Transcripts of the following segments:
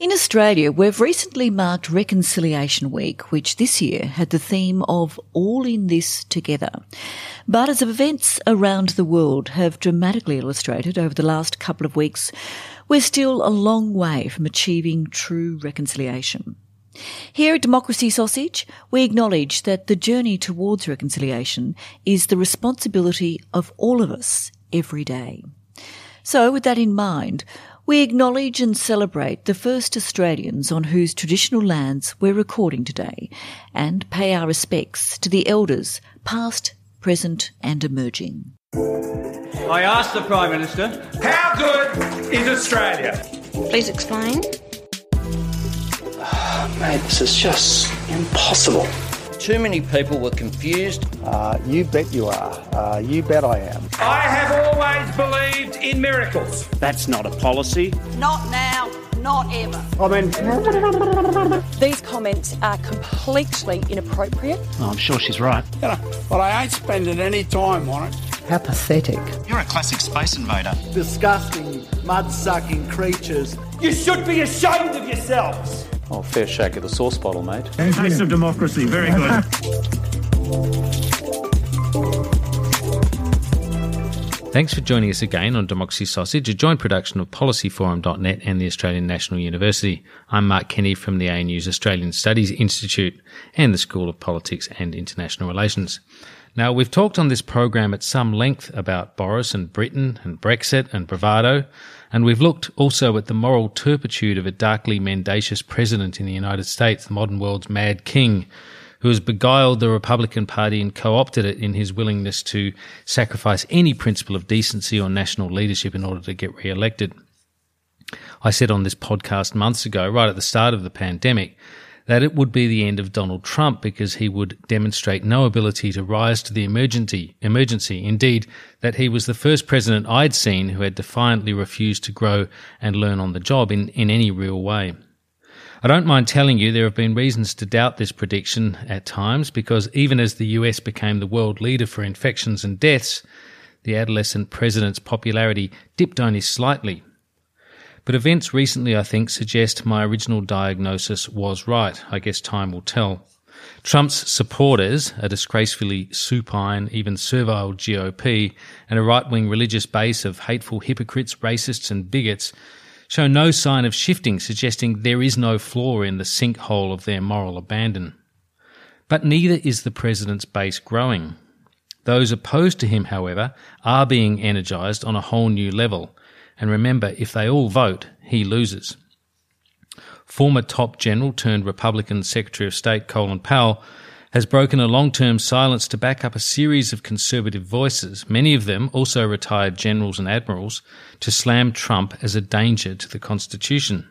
In Australia, we've recently marked Reconciliation Week, which this year had the theme of All in This Together. But as events around the world have dramatically illustrated over the last couple of weeks, we're still a long way from achieving true reconciliation. Here at Democracy Sausage, we acknowledge that the journey towards reconciliation is the responsibility of all of us every day. So, with that in mind, we acknowledge and celebrate the first Australians on whose traditional lands we're recording today and pay our respects to the elders, past, present, and emerging. I asked the Prime Minister, how good is Australia? Please explain. Ah, mate, this is just impossible. Too many people were confused. Uh, you bet you are. Uh, you bet I am. I have always believed in miracles. That's not a policy. Not now, not ever. I mean, these comments are completely inappropriate. Oh, I'm sure she's right. You know, but I ain't spending any time on it. How pathetic. You're a classic space invader. Disgusting, mud sucking creatures. You should be ashamed of yourselves. Oh, fair shake of the sauce bottle, mate. Taste of democracy, very good. Thanks for joining us again on Democracy Sausage, a joint production of policyforum.net and the Australian National University. I'm Mark Kenny from the ANU's Australian Studies Institute and the School of Politics and International Relations. Now, we've talked on this program at some length about Boris and Britain and Brexit and bravado, and we've looked also at the moral turpitude of a darkly mendacious president in the United States, the modern world's mad king, who has beguiled the Republican Party and co-opted it in his willingness to sacrifice any principle of decency or national leadership in order to get re-elected. I said on this podcast months ago, right at the start of the pandemic, that it would be the end of Donald Trump because he would demonstrate no ability to rise to the emergency. Emergency, indeed, that he was the first president I'd seen who had defiantly refused to grow and learn on the job in, in any real way. I don't mind telling you there have been reasons to doubt this prediction at times because even as the US became the world leader for infections and deaths, the adolescent president's popularity dipped only slightly but events recently, I think, suggest my original diagnosis was right. I guess time will tell. Trump's supporters, a disgracefully supine, even servile GOP, and a right wing religious base of hateful hypocrites, racists, and bigots, show no sign of shifting, suggesting there is no flaw in the sinkhole of their moral abandon. But neither is the president's base growing. Those opposed to him, however, are being energised on a whole new level, and remember, if they all vote, he loses. Former top general turned Republican Secretary of State Colin Powell has broken a long term silence to back up a series of conservative voices, many of them also retired generals and admirals, to slam Trump as a danger to the Constitution.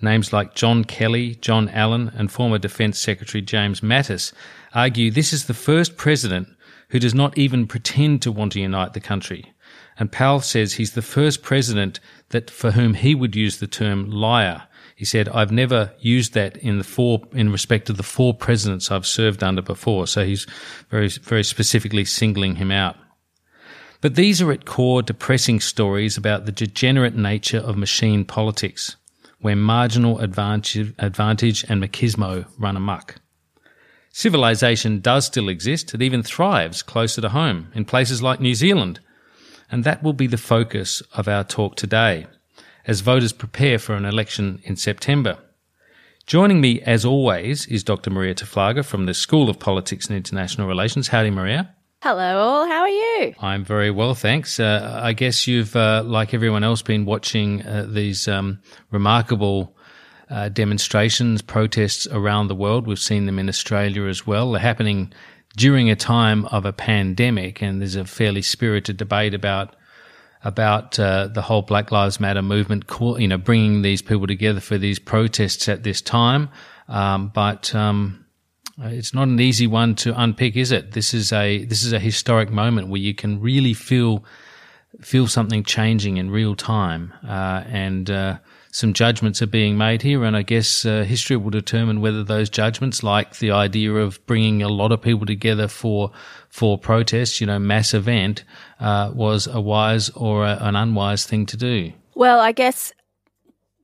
Names like John Kelly, John Allen, and former Defence Secretary James Mattis argue this is the first president who does not even pretend to want to unite the country, and Powell says he's the first president that for whom he would use the term liar. He said, I've never used that in the four, in respect to the four presidents I've served under before. So he's very, very specifically singling him out. But these are at core depressing stories about the degenerate nature of machine politics, where marginal advantage, advantage and machismo run amok. Civilization does still exist. It even thrives closer to home in places like New Zealand, and that will be the focus of our talk today as voters prepare for an election in September. Joining me, as always, is Dr. Marija Taflaga from the School of Politics and International Relations. Howdy, Marija. Hello, all. How are you? I'm very well, thanks. Uh, I guess you've, uh, like everyone else, been watching uh, these um, remarkable uh, demonstrations, protests around the world. We've seen them in Australia as well. They're happening during a time of a pandemic, and there's a fairly spirited debate about about uh, the whole Black Lives Matter movement, you know, bringing these people together for these protests at this time. Um, but um, it's not an easy one to unpick, is it? This is a this is a historic moment where you can really feel feel something changing in real time, uh, and uh, some judgments are being made here, and I guess uh, history will determine whether those judgments, like the idea of bringing a lot of people together for for protests, you know, mass event, uh, was a wise or a, an unwise thing to do. Well, I guess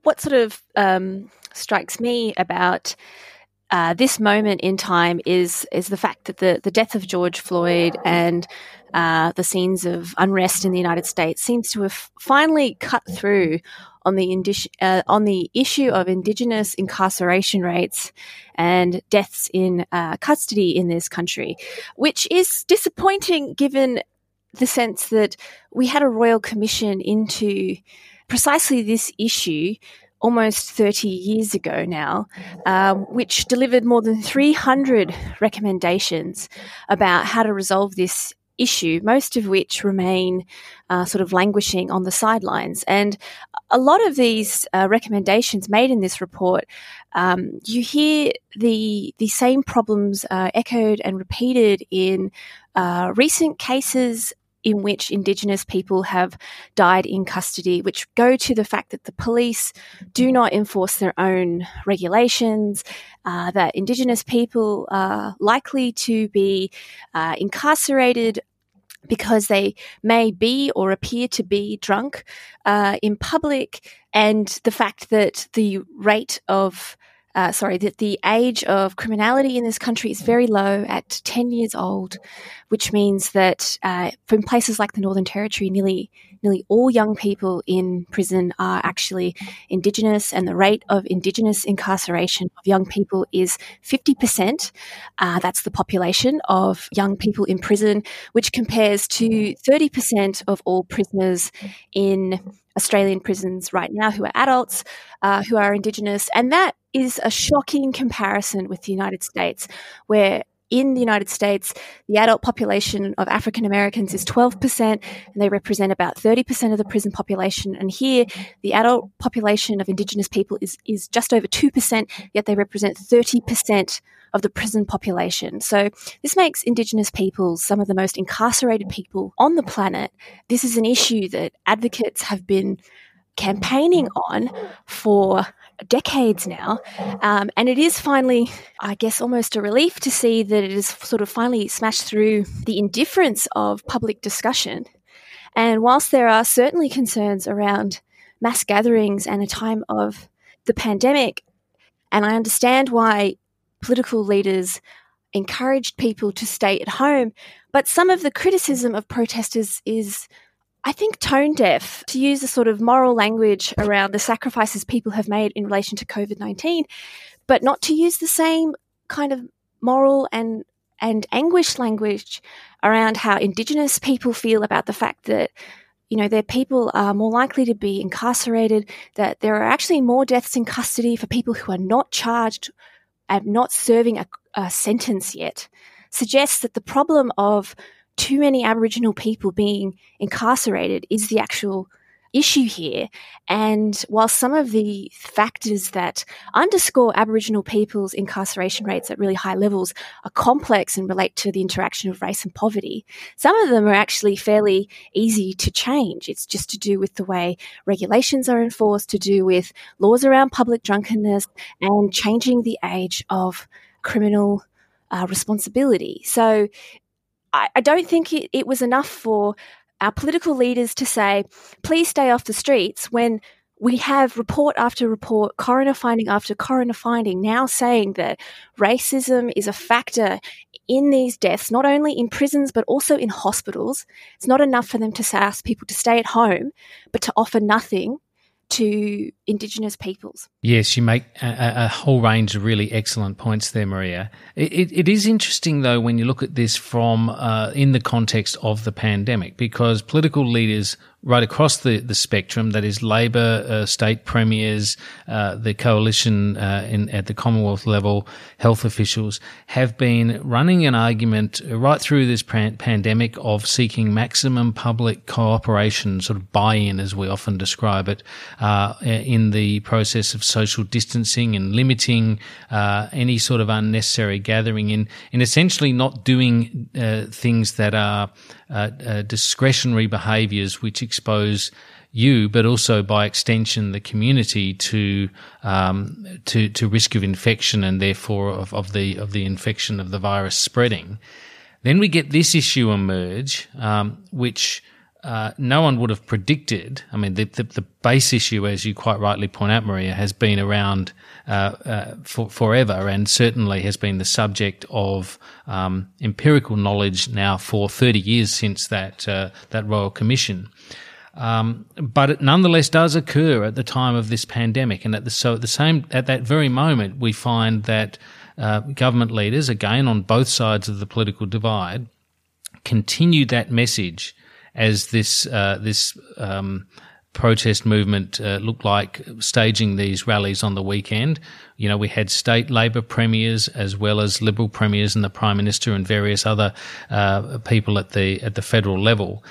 what sort of um, strikes me about uh, this moment in time is is the fact that the the death of George Floyd and uh, the scenes of unrest in the United States seems to have finally cut through on the indi- uh, on the issue of Indigenous incarceration rates and deaths in uh, custody in this country, which is disappointing given the sense that we had a royal commission into precisely this issue almost 30 years ago now, um, which delivered more than 300 recommendations about how to resolve this issue, most of which remain uh, sort of languishing on the sidelines. And a lot of these uh, recommendations made in this report, um, you hear the the same problems uh, echoed and repeated in uh, recent cases in which Indigenous people have died in custody, which go to the fact that the police do not enforce their own regulations, uh, that Indigenous people are likely to be uh, incarcerated because they may be or appear to be drunk uh, in public, and the fact that the rate of uh, sorry, that the age of criminality in this country is very low at 10 years old, which means that uh, from places like the Northern Territory, nearly nearly all young people in prison are actually Indigenous, and the rate of Indigenous incarceration of young people is 50%. Uh, that's the population of young people in prison, which compares to 30% of all prisoners in Australian prisons right now who are adults, uh, who are Indigenous. And that is a shocking comparison with the United States, where in the United States, the adult population of African Americans is 12%, and they represent about 30% of the prison population. And here, the adult population of Indigenous people is, is just over 2%, yet they represent 30% of the prison population. So this makes Indigenous peoples some of the most incarcerated people on the planet. This is an issue that advocates have been campaigning on for decades now. Um, and it is finally, I guess, almost a relief to see that it has sort of finally smashed through the indifference of public discussion. And whilst there are certainly concerns around mass gatherings and a time of the pandemic, and I understand why political leaders encouraged people to stay at home, but some of the criticism of protesters is I think tone deaf to use a sort of moral language around the sacrifices people have made in relation to COVID 19, but not to use the same kind of moral and and anguish language around how indigenous people feel about the fact that you know their people are more likely to be incarcerated that there are actually more deaths in custody for people who are not charged and not serving a, a sentence yet suggests that the problem of too many Aboriginal people being incarcerated is the actual issue here. And while some of the factors that underscore Aboriginal people's incarceration rates at really high levels are complex and relate to the interaction of race and poverty, some of them are actually fairly easy to change. It's just to do with the way regulations are enforced, to do with laws around public drunkenness, and changing the age of criminal uh, responsibility. So I, I don't think it, it was enough for our political leaders to say, please stay off the streets when we have report after report, coroner finding after coroner finding now saying that racism is a factor in these deaths, not only in prisons, but also in hospitals. It's not enough for them to ask people to stay at home, but to offer nothing to Indigenous peoples. Yes, you make a, a, whole range of really excellent points there, Marija. It, it, is interesting, though, when you look at this from uh, in the context of the pandemic, because political leaders right across the, the spectrum, that is Labor, uh, state premiers, uh, the coalition uh, in, at the Commonwealth level, health officials, have been running an argument right through this pan- pandemic of seeking maximum public cooperation, sort of buy-in, as we often describe it, uh, in the process of social distancing and limiting uh, any sort of unnecessary gathering in, in essentially not doing uh, things that are uh, uh, discretionary behaviours which expose you, but also by extension the community to um, to to risk of infection and therefore of, of the of the infection of the virus spreading. Then we get this issue emerge, um, which uh, no one would have predicted. I mean, the, the, the, base issue, as you quite rightly point out, Marija, has been around uh, uh, for, forever and certainly has been the subject of um, empirical knowledge now for 30 years since that, uh, that Royal Commission. Um, but it nonetheless does occur at the time of this pandemic. And at the, so at the same, at that very moment, we find that uh, government leaders, again on both sides of the political divide, continue that message as this uh, this um, protest movement uh, looked like staging these rallies on the weekend. You know, we had state Labor premiers as well as Liberal premiers and the Prime Minister and various other uh, people at the at the federal level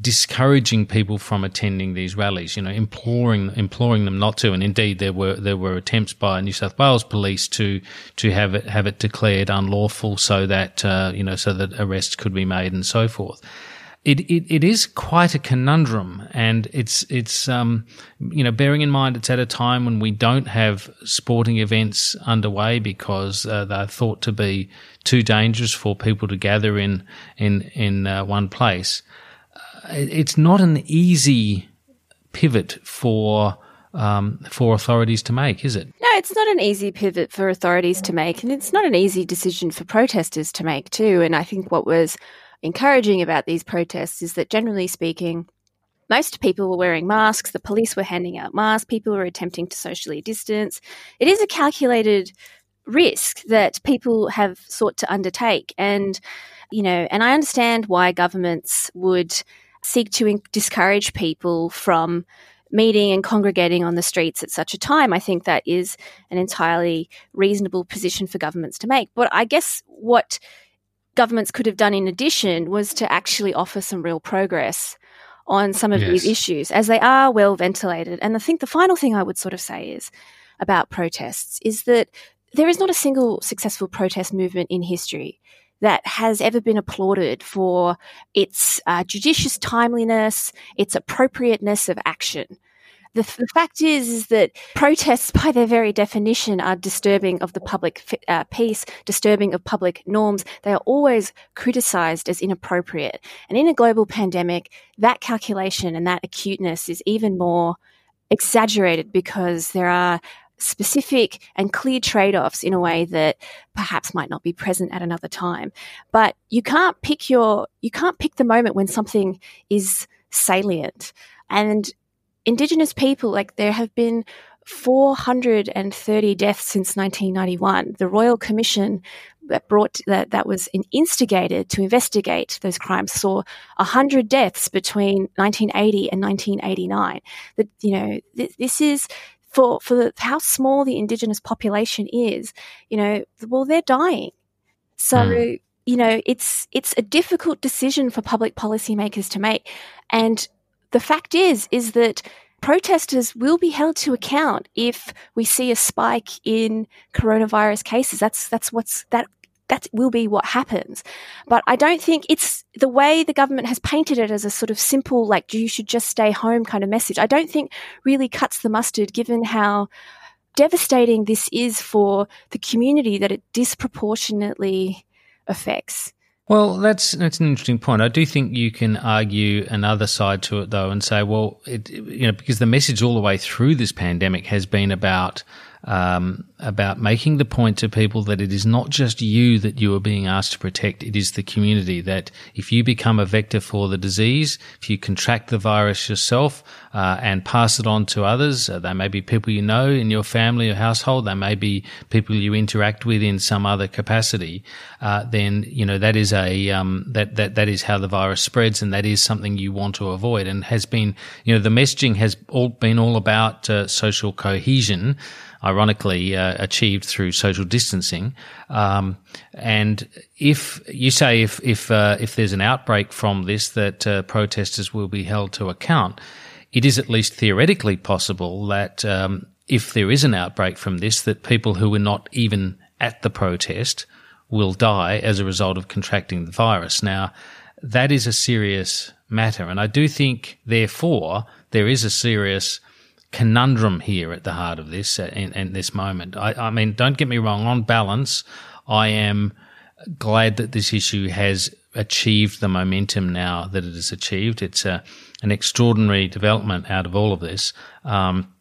discouraging people from attending these rallies, you know, imploring imploring them not to. And indeed, there were there were attempts by New South Wales Police to to have it have it declared unlawful, so that uh, you know, so that arrests could be made and so forth it, it, it is quite a conundrum, and it's it's um, you know bearing in mind it's at a time when we don't have sporting events underway because uh, they're thought to be too dangerous for people to gather in in in uh, one place. Uh, it's not an easy pivot for um, for authorities to make, is it? No, it's not an easy pivot for authorities to make, and it's not an easy decision for protesters to make too. And I think what was encouraging about these protests is that generally speaking, most people were wearing masks, the police were handing out masks, people were attempting to socially distance. It is a calculated risk that people have sought to undertake. And, you know, and I understand why governments would seek to discourage people from meeting and congregating on the streets at such a time. I think that is an entirely reasonable position for governments to make. But I guess what governments could have done in addition was to actually offer some real progress on some of yes. these issues as they are well ventilated. And I think the final thing I would sort of say is about protests is that there is not a single successful protest movement in history that has ever been applauded for its uh, judicious timeliness, its appropriateness of action. The, the fact is, is that protests, by their very definition, are disturbing of the public uh, peace, disturbing of public norms. They are always criticised as inappropriate. And in a global pandemic, that calculation and that acuteness is even more exaggerated because there are specific and clear trade offs in a way that perhaps might not be present at another time. But you can't pick your, you can't pick the moment when something is salient. And Indigenous people, like there have been 430 deaths since 1991. The Royal Commission that brought that that was instigated to investigate those crimes saw 100 deaths between 1980 and 1989. That you know th- this is for for the, how small the indigenous population is. You know, well they're dying. So mm. you know it's it's a difficult decision for public policymakers to make, and the fact is, is that protesters will be held to account if we see a spike in coronavirus cases. That's that's what's that that will be what happens. But I don't think it's the way the government has painted it as a sort of simple, like, you should just stay home kind of message. I don't think really cuts the mustard given how devastating this is for the community that it disproportionately affects. Well, that's that's an interesting point. I do think you can argue another side to it though, and say, well, it, you know, because the message all the way through this pandemic has been about um, about making the point to people that it is not just you that you are being asked to protect, it is the community. That if you become a vector for the disease, if you contract the virus yourself uh, and pass it on to others, uh, they may be people you know in your family or household, they may be people you interact with in some other capacity, uh, then you know that is a um, that that that is how the virus spreads, and that is something you want to avoid, and has been you know the messaging has all been all about uh, social cohesion ironically uh, achieved through social distancing. Um, and if you say if if uh, if there's an outbreak from this, that uh, protesters will be held to account, it is at least theoretically possible that um, if there is an outbreak from this, that people who were not even at the protest will die as a result of contracting the virus. Now, that is a serious matter, and I do think, therefore, there is a serious conundrum here at the heart of this uh, in, this moment. I, I, mean, don't get me wrong. On balance, I am glad that this issue has achieved the momentum now that it has achieved. It's a, an extraordinary development out of all of this. Um,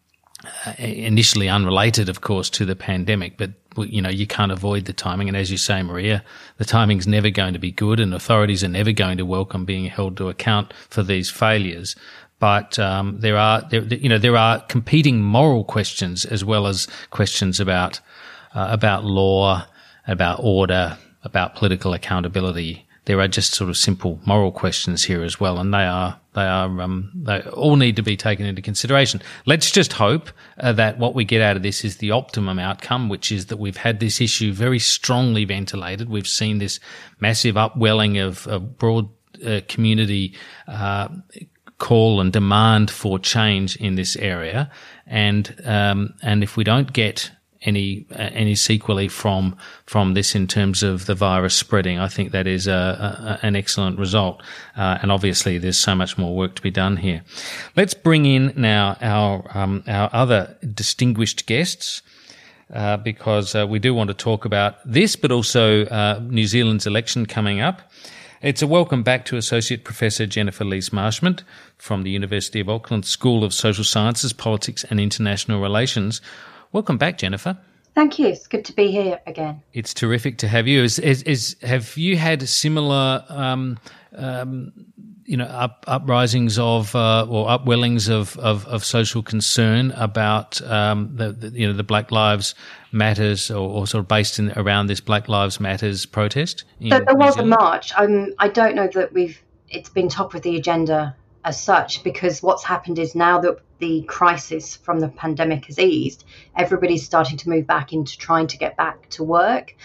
initially unrelated, of course, to the pandemic, but you know you can't avoid the timing. And as you say, Marija, the timing's never going to be good, and authorities are never going to welcome being held to account for these failures but um, there are there, you know there are competing moral questions as well as questions about uh, about law, about order, about political accountability. There are just sort of simple moral questions here as well, and they are they are um, they all need to be taken into consideration. Let's just hope uh, that what we get out of this is the optimum outcome, which is that we've had this issue very strongly ventilated. We've seen this massive upwelling of, of broad uh, community uh, call and demand for change in this area, and um, and if we don't get any uh, any sequelae from from this in terms of the virus spreading, I think that is a, a, an excellent result. Uh, and obviously, there's so much more work to be done here. Let's bring in now our um, our other distinguished guests. Uh, because uh, we do want to talk about this, but also uh, New Zealand's election coming up. It's a welcome back to Associate Professor Jennifer Lees Marshment from the University of Auckland School of Social Sciences, Politics and International Relations. Welcome back, Jennifer. Thank you. It's good to be here again. It's terrific to have you. Is, is, is have you had similar um, um, you know up, uprisings of uh, or upwellings of, of, of, social concern about um, the, the, you know the Black Lives Matters or, or, sort of based in around this Black Lives Matters protest. So there was a march. Um, I don't know that we've it's been top of the agenda as such because what's happened is now that the crisis from the pandemic has eased, everybody's starting to move back into trying to get back to work,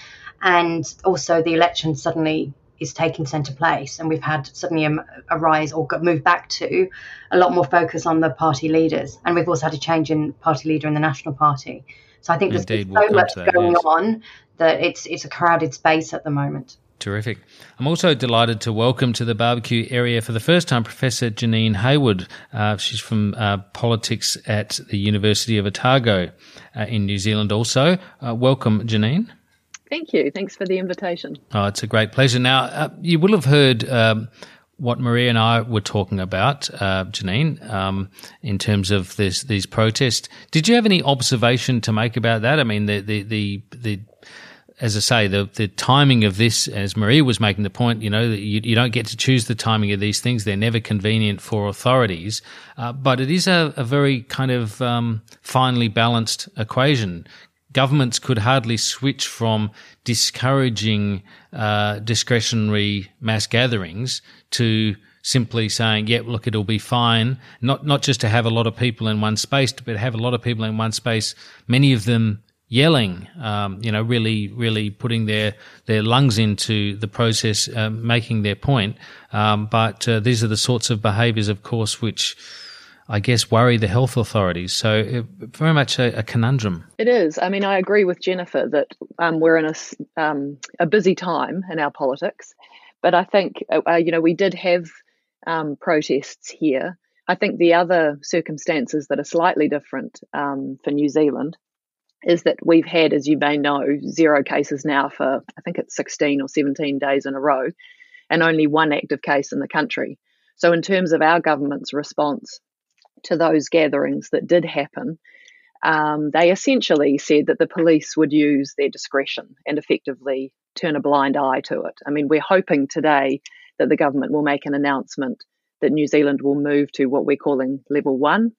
and also the election suddenly is taking centre place, and we've had suddenly a, a rise or move back to a lot more focus on the party leaders, and we've also had a change in party leader in the National Party. So I think Indeed, there's so much that, going yes. on that it's it's a crowded space at the moment. Terrific. I'm also delighted to welcome to the barbecue area for the first time Professor Janine Hayward. Uh, she's from uh, politics at the University of Otago uh, in New Zealand also. Uh, welcome, Janine. Thank you. Thanks for the invitation. Oh, it's a great pleasure. Now, uh, you will have heard um, what Marija and I were talking about, uh, Janine, um, in terms of this, these protests. Did you have any observation to make about that? I mean, the the the, the as I say, the the timing of this, as Marija was making the point, you know, you, you don't get to choose the timing of these things; they're never convenient for authorities. Uh, but it is a, a very kind of um, finely balanced equation governments could hardly switch from discouraging uh, discretionary mass gatherings to simply saying, "Yeah, look, it'll be fine." Not not just to have a lot of people in one space, but have a lot of people in one space. Many of them yelling, um, you know, really, really putting their their lungs into the process, uh, making their point. Um, but uh, these are the sorts of behaviours, of course, which I guess, worry the health authorities. So, it, very much a, a, conundrum. It is. I mean, I agree with Jennifer that um, we're in a, um, a busy time in our politics. But I think, uh, uh, you know, we did have um, protests here. I think the other circumstances that are slightly different um, for New Zealand is that we've had, as you may know, zero cases now for, I think it's 16 or 17 days in a row, and only one active case in the country. So, in terms of our government's response to those gatherings that did happen, um, they essentially said that the police would use their discretion and effectively turn a blind eye to it. I mean, we're hoping today that the government will make an announcement that New Zealand will move to what we're calling level one,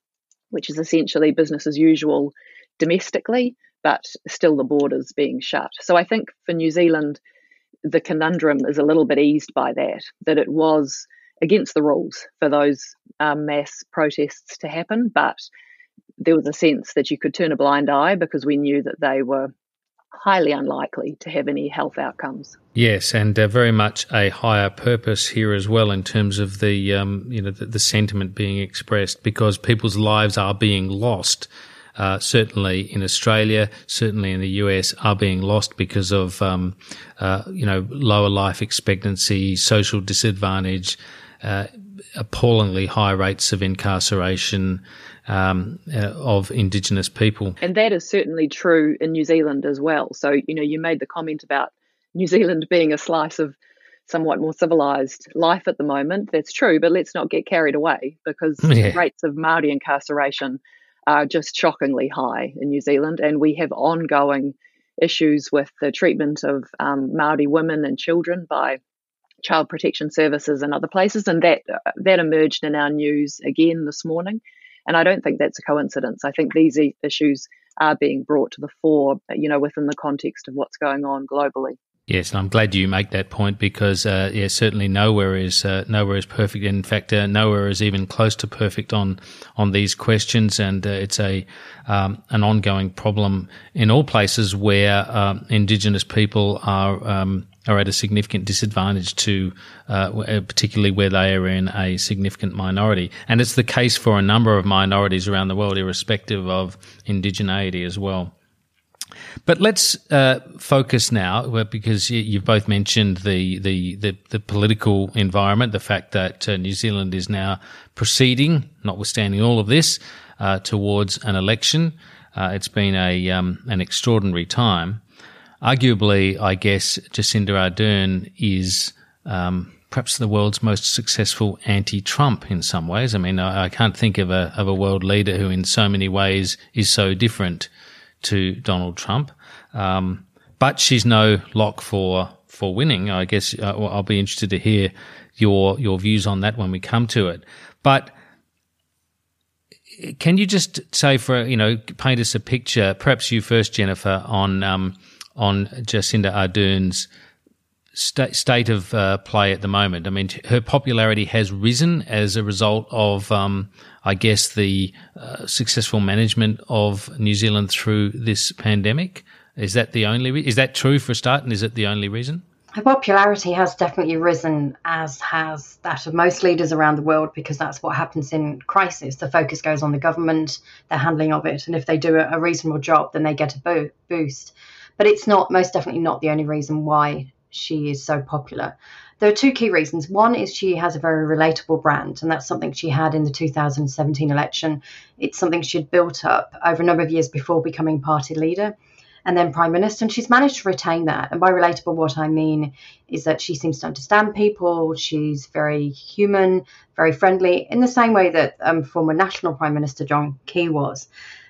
which is essentially business as usual domestically, but still the borders being shut. So I think for New Zealand, the conundrum is a little bit eased by that, that it was against the rules for those um, mass protests to happen, but there was a sense that you could turn a blind eye because we knew that they were highly unlikely to have any health outcomes. Yes, and uh, very much a higher purpose here as well in terms of the um, you know the, the, sentiment being expressed because people's lives are being lost. Uh, certainly in Australia, certainly in the US, are being lost because of um, uh, you know lower life expectancy, social disadvantage, uh, appallingly high rates of incarceration, um, uh, of Indigenous people. And that is certainly true in New Zealand as well. So, you know, you made the comment about New Zealand being a slice of somewhat more civilized life at the moment. That's true, but let's not get carried away because yeah. rates of Maori incarceration are just shockingly high in New Zealand, and we have ongoing issues with the treatment of um, Maori women and children by child protection services and other places, and that uh, that emerged in our news again this morning. And I don't think that's a coincidence. I think these issues are being brought to the fore, you know, within the context of what's going on globally. Yes, and I'm glad you make that point because, uh, yeah, certainly nowhere is uh, nowhere is perfect. In fact, uh, nowhere is even close to perfect on on these questions, and uh, it's a um, an ongoing problem in all places where um, Indigenous people are um, are at a significant disadvantage to, uh, uh, particularly where they are in a significant minority. And it's the case for a number of minorities around the world, irrespective of indigeneity as well. But let's uh, focus now, because you've both mentioned the, the, the, the political environment, the fact that uh, New Zealand is now proceeding, notwithstanding all of this, uh, towards an election. Uh, it's been a um, an extraordinary time. Arguably, I guess Jacinda Ardern is um, perhaps the world's most successful anti-Trump in some ways. I mean, I, I, can't think of a of a world leader who, in so many ways, is so different to Donald Trump. Um, but she's no lock for for winning. I guess uh, I'll be interested to hear your your views on that when we come to it. But can you just say for you know paint us a picture? Perhaps you first, Jennifer, on um, on Jacinda Ardern's st- state of uh, play at the moment. I mean, her popularity has risen as a result of, um, I guess, the uh, successful management of New Zealand through this pandemic. Is that the only? Re- is that true for a start? And is it the only reason? Her popularity has definitely risen, as has that of most leaders around the world, because that's what happens in crisis. The focus goes on the government, their handling of it, and if they do a, reasonable job, then they get a bo- boost. But it's not, most definitely not the only reason why she is so popular. There are two key reasons. One is she has a very relatable brand, and that's something she had in the 2017 election. It's something she'd built up over a number of years before becoming party leader and then prime minister. And she's managed to retain that. And by relatable, what I mean is that she seems to understand people. She's very human, very friendly, in the same way that um, former national prime minister John Key was.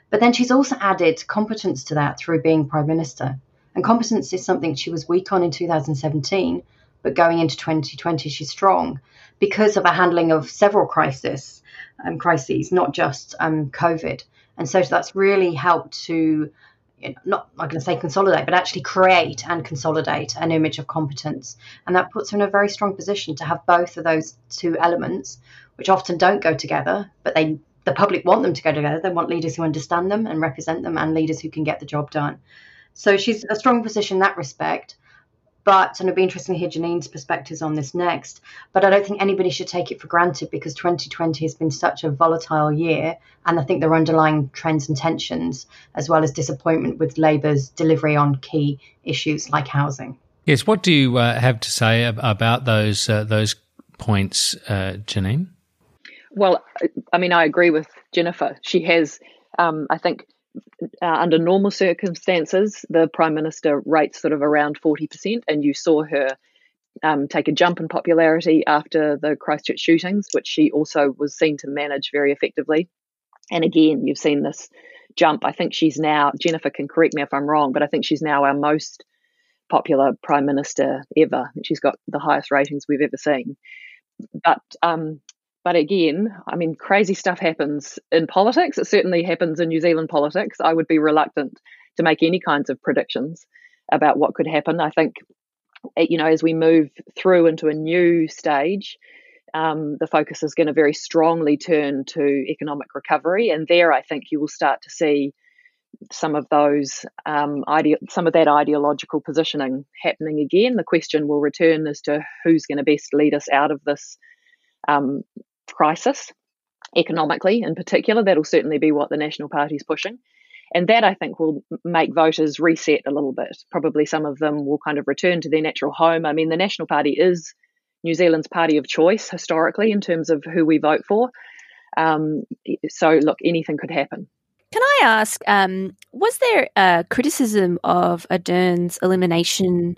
But then she's also added competence to that through being Prime Minister. And competence is something she was weak on in 2017, but going into 2020, she's strong because of a handling of several crises, um, crises, not just um, COVID. And so that's really helped to you know, not I'm going to say consolidate, but actually create and consolidate an image of competence. And that puts her in a very strong position to have both of those two elements, which often don't go together, but they the public want them to go together. They want leaders who understand them and represent them and leaders who can get the job done. So she's a strong position in that respect. But, and it'd be interesting to hear Janine's perspectives on this next, but I don't think anybody should take it for granted because 2020 has been such a volatile year. And I think there are underlying trends and tensions, as well as disappointment with Labour's delivery on key issues like housing. Yes, what do you uh, have to say about those uh, those points, uh, Janine? Well, I mean, I agree with Jennifer. She has, um, I think, uh, under normal circumstances, the Prime Minister rates sort of around 40%, and you saw her um, take a jump in popularity after the Christchurch shootings, which she also was seen to manage very effectively. And again, you've seen this jump. I think she's now, Jennifer can correct me if I'm wrong, but I think she's now our most popular prime minister ever. She's got the highest ratings we've ever seen. But um, but again, I mean, crazy stuff happens in politics. It certainly happens in New Zealand politics. I would be reluctant to make any kinds of predictions about what could happen. I think, eh, you know, as we move through into a new stage, um, the focus is going to very strongly turn to economic recovery, and there, I think you will start to see some of those um, ide- some of that ideological positioning happening again. The question will return as to who's going to best lead us out of this um, crisis, economically in particular. That'll certainly be what the National Party is pushing. And that I think will make voters reset a little bit. Probably some of them will kind of return to their natural home. I mean, the National Party is New Zealand's party of choice historically in terms of who we vote for. Um, so, look, anything could happen. Can I ask, um, was there a criticism of Ardern's elimination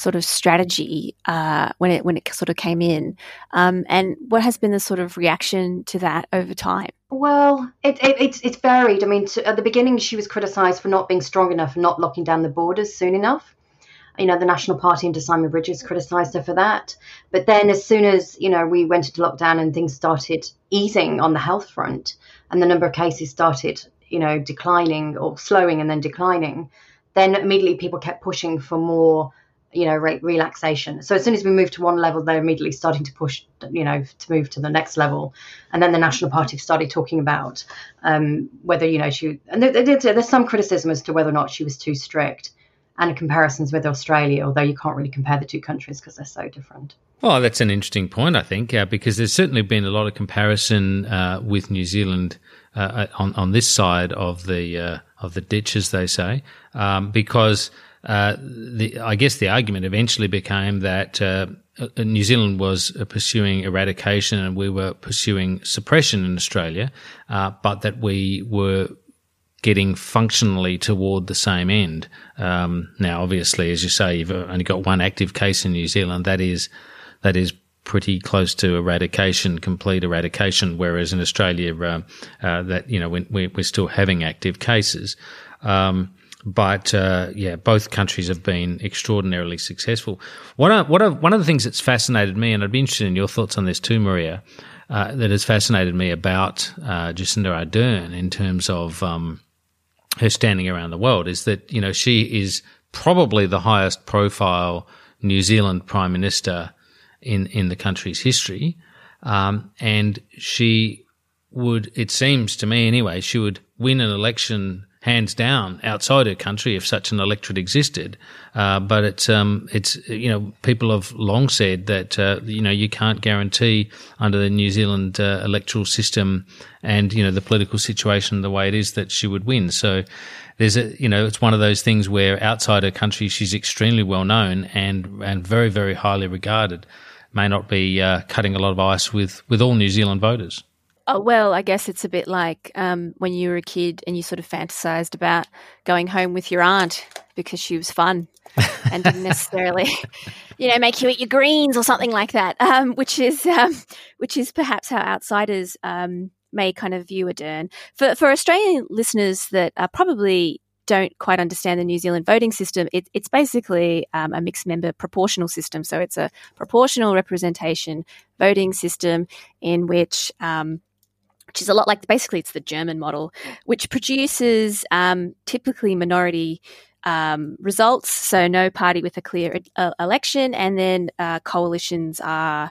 sort of strategy uh, when it when it sort of came in, um, and what has been the sort of reaction to that over time? Well, it, it, it's it's varied. I mean, to, at the beginning, she was criticised for not being strong enough and not locking down the borders soon enough. You know, the National Party under Simon Bridges criticised her for that. But then, as soon as you know we went into lockdown and things started easing on the health front, and the number of cases started you know declining or slowing and then declining then immediately people kept pushing for more you know re- relaxation. So as soon as we move to one level they're immediately starting to push you know to move to the next level. And then the national party started talking about um, whether you know she and there, there, there's some criticism as to whether or not she was too strict and comparisons with australia although you can't really compare the two countries because they're so different. Well, that's an interesting point, I think, uh, because there's certainly been a lot of comparison uh, with New Zealand uh, uh, on on this side of the uh, of the ditch, as they say, um, because uh, the, I guess the argument eventually became that uh, New Zealand was pursuing eradication and we were pursuing suppression in Australia, uh, but that we were getting functionally toward the same end. Um, now, obviously, as you say, you've only got one active case in New Zealand. That is that is pretty close to eradication, complete eradication. Whereas in Australia, uh, uh, that you know we, are still having active cases. Um, but uh, yeah, both countries have been extraordinarily successful. What what one of the things that's fascinated me, and I'd be interested in your thoughts on this too, Marija, uh, that has fascinated me about uh, Jacinda Ardern in terms of um, her standing around the world, is that you know she is probably the highest profile New Zealand Prime Minister in in the country's history, um, and she would. It seems to me, anyway, she would win an election hands down outside her country if such an electorate existed. Uh, but it's um, it's you know people have long said that uh, you know you can't guarantee under the New Zealand uh, electoral system and you know the political situation the way it is that she would win. So there's a you know it's one of those things where outside her country she's extremely well known and and very very highly regarded may not be uh, cutting a lot of ice with, with all New Zealand voters. Oh, well, I guess it's a bit like um, when you were a kid and you sort of fantasized about going home with your aunt because she was fun and didn't necessarily, you know, make you eat your greens or something like that, um, which is um, which is perhaps how outsiders um, may kind of view Ardern. For for Australian listeners that are probably don't quite understand the New Zealand voting system, it, it's basically um, a mixed member proportional system. So it's a proportional representation voting system in which um, which is a lot like basically it's the German model, which produces um, typically minority um, results. So no party with a clear uh, election, and then uh, coalitions are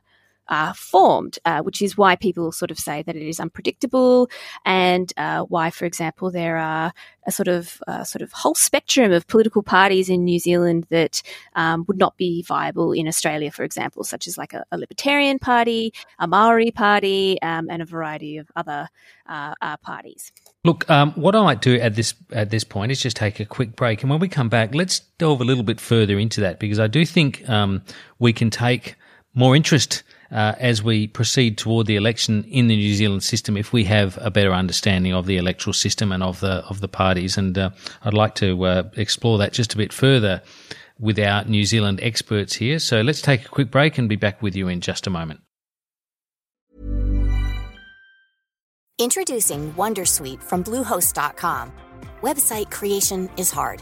formed, uh, which is why people sort of say that it is unpredictable, and uh, why, for example, there are a sort of uh, sort of whole spectrum of political parties in New Zealand that um, would not be viable in Australia, for example, such as like a, a Libertarian Party, a Maori Party, um, and a variety of other uh, uh, parties. Look, um, what I might do at this at this point is just take a quick break, and when we come back, let's delve a little bit further into that because I do think um, we can take more interest uh, as we proceed toward the election in the New Zealand system if we have a better understanding of the electoral system and of the of the parties. And uh, I'd like to uh, explore that just a bit further with our New Zealand experts here. So let's take a quick break and be back with you in just a moment. Introducing Wondersuite from Bluehost.com Website creation is hard.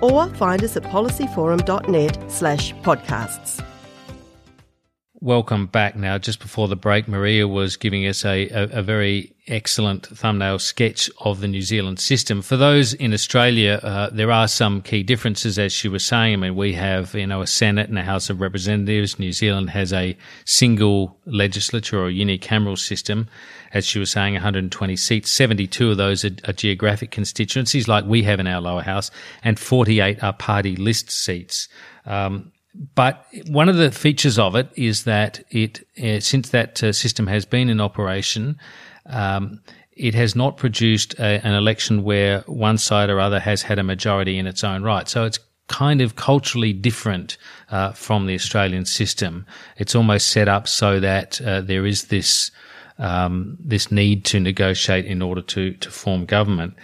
or find us at policyforum.net slash podcasts. Welcome back now. Just before the break, Marija was giving us a, a, a, very excellent thumbnail sketch of the New Zealand system. For those in Australia, uh, there are some key differences, as she was saying. I mean, we have, you know, a Senate and a House of Representatives. New Zealand has a single legislature or unicameral system. As she was saying, 120 seats. 72 of those are, are geographic constituencies like we have in our lower house and 48 are party list seats. Um, but one of the features of it is that it, uh, since that uh, system has been in operation, um, it has not produced a, an election where one side or other has had a majority in its own right. So it's kind of culturally different uh, from the Australian system. It's almost set up so that uh, there is this um, this need to negotiate in order to to form government.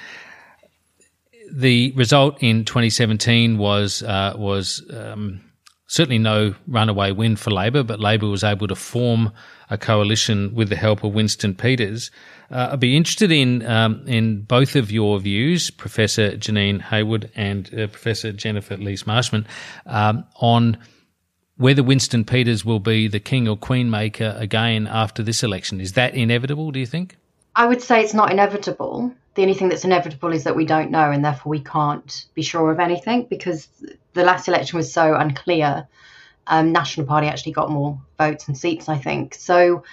The result in 2017 was uh, was um, certainly no runaway win for Labor, but Labor was able to form a coalition with the help of Winston Peters. Uh, I'd be interested in um, in both of your views, Professor Janine Hayward and uh, Professor Jennifer Lees-Marshment, um, on whether Winston Peters will be the king or queen maker again after this election. Is that inevitable? Do you think? I would say it's not inevitable. The only thing that's inevitable is that we don't know, and therefore we can't be sure of anything because the last election was so unclear. Um, National Party actually got more votes and seats, I think. So,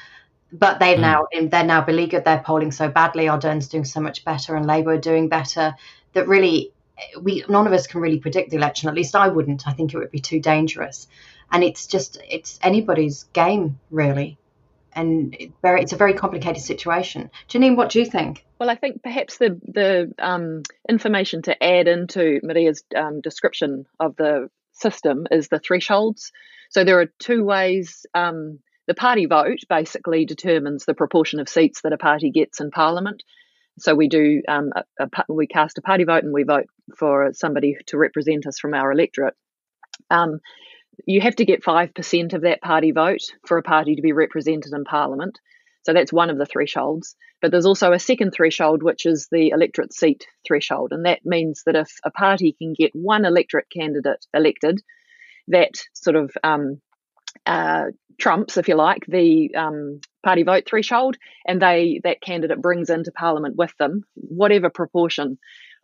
but they're mm. now they're now beleaguered. They're polling so badly. Ardern's doing so much better, and Labour are doing better. That really, we none of us can really predict the election. At least I wouldn't. I think it would be too dangerous. And it's just it's anybody's game, really and very, it's a very complicated situation. Janine, what do you think? Well, I think perhaps the the um, information to add into Marija's um, description of the system is the thresholds. So there are two ways. Um, the party vote basically determines the proportion of seats that a party gets in Parliament. So we do um, a, a, we cast a party vote and we vote for somebody to represent us from our electorate. Um, you have to get 5% of that party vote for a party to be represented in Parliament. So that's one of the thresholds. But there's also a second threshold, which is the electorate seat threshold. And that means that if a party can get one electorate candidate elected, that sort of um, uh, trumps, if you like, the um, party vote threshold, and they that candidate brings into Parliament with them whatever proportion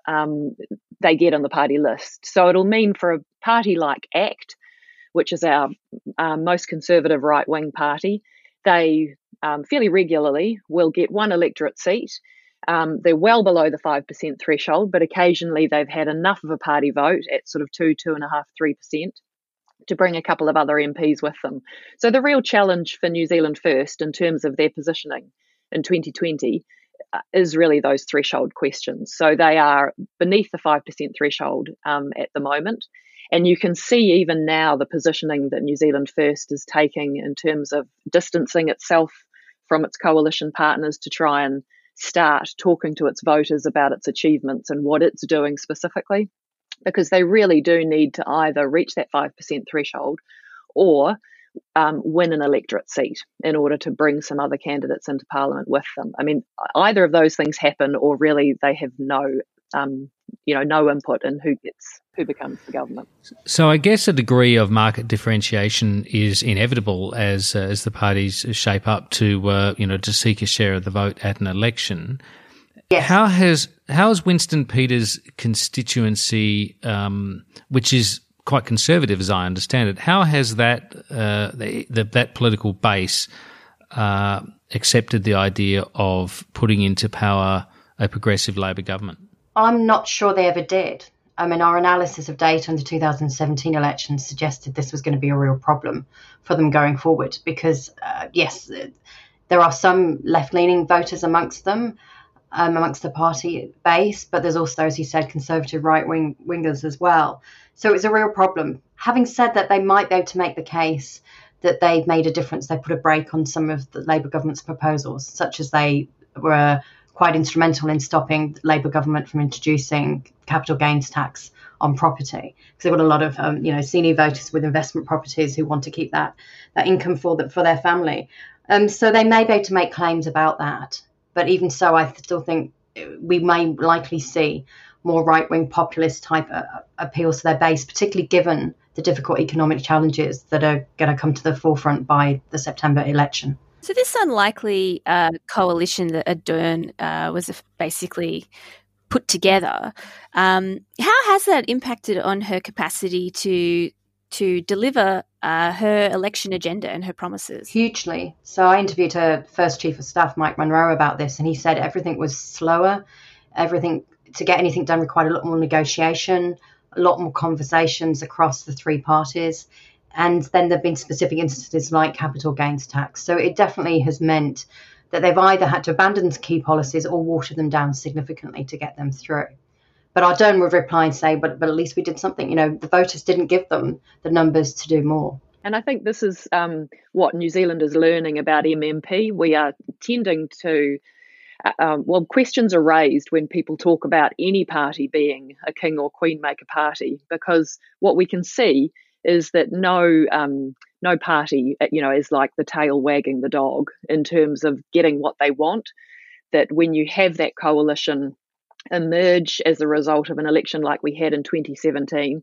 um, they get on the party list. So it'll mean for a party like ACT which is our um, most conservative right wing party, they um, fairly regularly will get one electorate seat. Um, they're well below the 5% threshold, but occasionally they've had enough of a party vote at sort of 2, 2.5%, 3% to bring a couple of other MPs with them. So the real challenge for New Zealand First in terms of their positioning in 2020 uh, is really those threshold questions. So they are beneath the 5% threshold um, at the moment. And you can see even now the positioning that New Zealand First is taking in terms of distancing itself from its coalition partners to try and start talking to its voters about its achievements and what it's doing specifically. Because they really do need to either reach that 5% threshold or um, win an electorate seat in order to bring some other candidates into parliament with them. I mean, either of those things happen, or really they have no um, you know no input in who gets who becomes the government. So I guess a degree of market differentiation is inevitable as uh, as the parties shape up to uh, you know to seek a share of the vote at an election. Yes. How has how has Winston Peters' constituency, um, which is quite conservative, as I understand it. How has that uh, the, the, that political base uh, accepted the idea of putting into power a progressive Labor government? I'm not sure they ever did. I mean, our analysis of data on the 2017 elections suggested this was going to be a real problem for them going forward because, uh, yes, there are some left leaning voters amongst them, um, amongst the party base, but there's also, as you said, conservative right wing wingers as well. So it's a real problem. Having said that, they might be able to make the case that they've made a difference. They put a brake on some of the Labour government's proposals, such as they were quite instrumental in stopping the Labour government from introducing capital gains tax on property because they've got a lot of um, you know senior voters with investment properties who want to keep that that income for the, for their family. Um, so they may be able to make claims about that, but even so, I still think we may likely see more right wing populist type uh, appeals to their base, particularly given the difficult economic challenges that are going to come to the forefront by the September election. So this unlikely uh, coalition that Ardern uh, was basically put together, um, how has that impacted on her capacity to to deliver uh, her election agenda and her promises? Hugely. So I interviewed her first chief of staff, Mike Munro, about this, and he said everything was slower. Everything to get anything done required a lot more negotiation, a lot more conversations across the three parties. And then there have been specific instances like capital gains tax. So it definitely has meant that they've either had to abandon key policies or water them down significantly to get them through. But Ardern would reply and say, but, but at least we did something. You know, the voters didn't give them the numbers to do more. And I think this is um, what New Zealand is learning about MMP. We are tending to, uh, um, well, questions are raised when people talk about any party being a king or queen maker party, because what we can see is that no um, no party uh, you know is like the tail wagging the dog in terms of getting what they want. That when you have that coalition emerge as a result of an election like we had in 2017,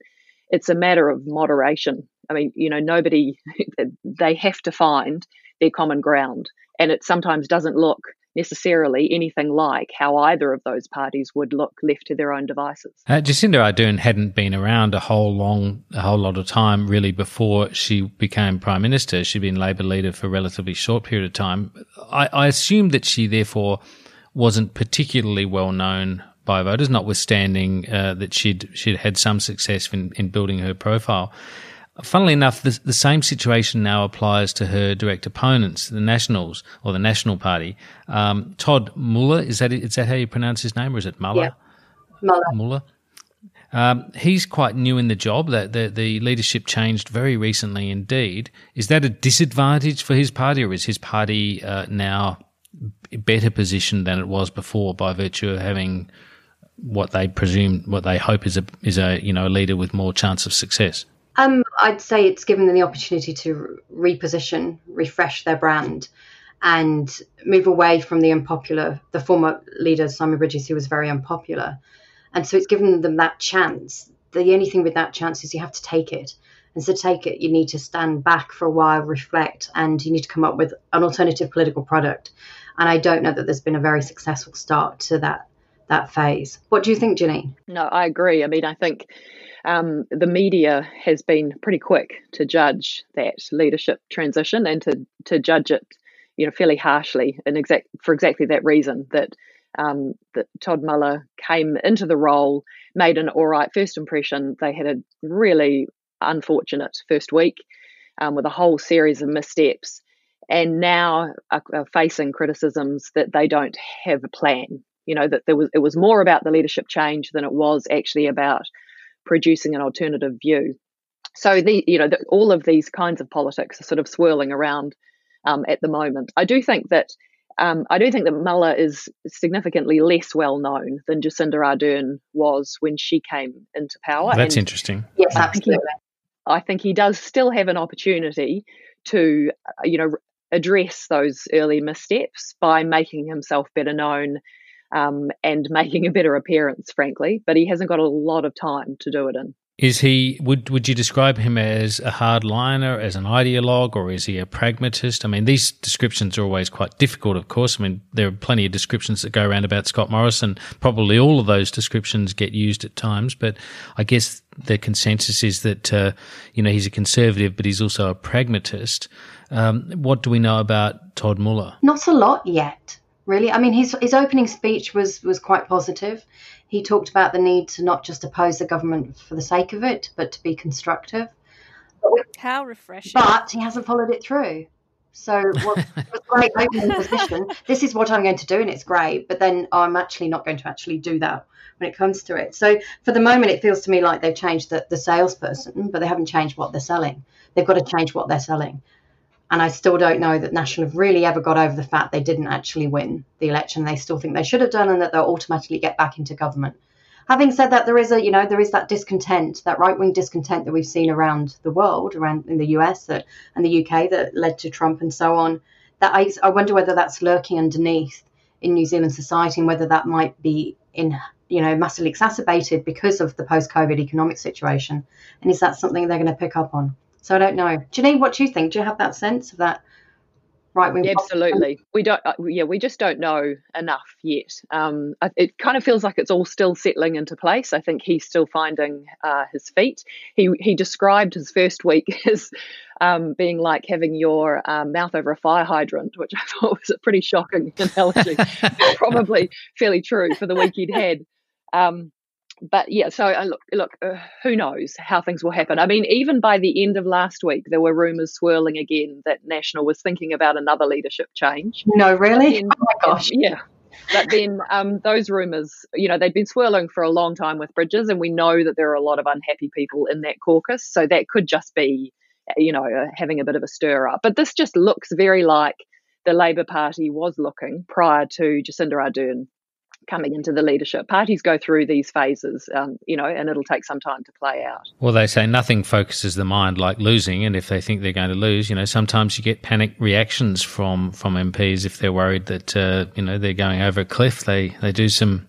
it's a matter of moderation. I mean, you know, nobody they have to find their common ground, and it sometimes doesn't look necessarily anything like how either of those parties would look left to their own devices. Uh, Jacinda Ardern hadn't been around a whole long, a whole lot of time really before she became prime minister. She'd been Labor leader for a relatively short period of time. I, I assume that she therefore wasn't particularly well known by voters, notwithstanding uh, that she'd she'd had some success in, in building her profile. Funnily enough, the, the, same situation now applies to her direct opponents, the Nationals or the National Party. Um, Todd Muller, is that is that how you pronounce his name, or is it Muller? Yeah. Muller. Muller. Um, he's quite new in the job. That the, the leadership changed very recently indeed. Is that a disadvantage for his party, or is his party uh, now better positioned than it was before by virtue of having what they presume, what they hope is a is a you know a leader with more chance of success? Um, I'd say it's given them the opportunity to reposition, refresh their brand, and move away from the unpopular, the former leader Simon Bridges, who was very unpopular. And so it's given them that chance. The only thing with that chance is you have to take it. And to take it, you need to stand back for a while, reflect, and you need to come up with an alternative political product. And I don't know that there's been a very successful start to that that phase. What do you think, Janine? No, I agree. I mean, I think um, the media has been pretty quick to judge that leadership transition and to to judge it, you know, fairly harshly, and exact for exactly that reason that um, that Todd Muller came into the role, made an all right first impression. They had a really unfortunate first week um, with a whole series of missteps, and now are, are facing criticisms that they don't have a plan. You know that there was it was more about the leadership change than it was actually about producing an alternative view. So the you know the, all of these kinds of politics are sort of swirling around um, at the moment. I do think that um, I do think that Muller is significantly less well known than Jacinda Ardern was when she came into power. That's and interesting. Yes, absolutely. I think he does still have an opportunity to, uh, you know, address those early missteps by making himself better known um, and making a better appearance, frankly. But he hasn't got a lot of time to do it in. Is he would would you describe him as a hardliner, as an ideologue, or is he a pragmatist? I mean, these descriptions are always quite difficult, of course. I mean, there are plenty of descriptions that go around about Scott Morrison. Probably all of those descriptions get used at times, but I guess the consensus is that uh, you know he's a conservative, but he's also a pragmatist. Um, what do we know about Todd Muller? Not a lot yet, really. I mean, his his opening speech was was quite positive he talked about the need to not just oppose the government for the sake of it, but to be constructive. How refreshing. But he hasn't followed it through. So what was great opening position. This is what I'm going to do, and it's great. But then I'm actually not going to actually do that when it comes to it. So for the moment, it feels to me like they've changed the, the salesperson, but they haven't changed what they're selling. They've got to change what they're selling. And I still don't know that National have really ever got over the fact they didn't actually win the election. They still think they should have done, and that they'll automatically get back into government. Having said that, there is a you know there is that discontent, that right wing discontent that we've seen around the world, around in the US that, and the UK that led to Trump and so on. That I, I wonder whether that's lurking underneath in New Zealand society, and whether that might be in you know massively exacerbated because of the post COVID economic situation. And is that something they're going to pick up on? So I don't know. Janine, what do you think? Do you have that sense of that right wing? Absolutely. We don't. Uh, yeah, we just don't know enough yet. Um, it kind of feels like it's all still settling into place. I think he's still finding uh, his feet. He he described his first week as um, being like having your um, mouth over a fire hydrant, which I thought was a pretty shocking analogy. Probably fairly true for the week he'd had. Um, but yeah, so uh, look, look, uh, who knows how things will happen? I mean, even by the end of last week, there were rumours swirling again that National was thinking about another leadership change. No, really? Then, oh my gosh! Yeah, but then um, those rumours, you know, they've been swirling for a long time with Bridges, and we know that there are a lot of unhappy people in that caucus. So that could just be, you know, uh, having a bit of a stir up. But this just looks very like the Labour Party was looking prior to Jacinda Ardern coming into the leadership. Parties go through these phases, um, you know, and it'll take some time to play out. Well, they say nothing focuses the mind like losing, and if they think they're going to lose, you know, sometimes you get panic reactions from from MPs if they're worried that uh, you know they're going over a cliff. They they do some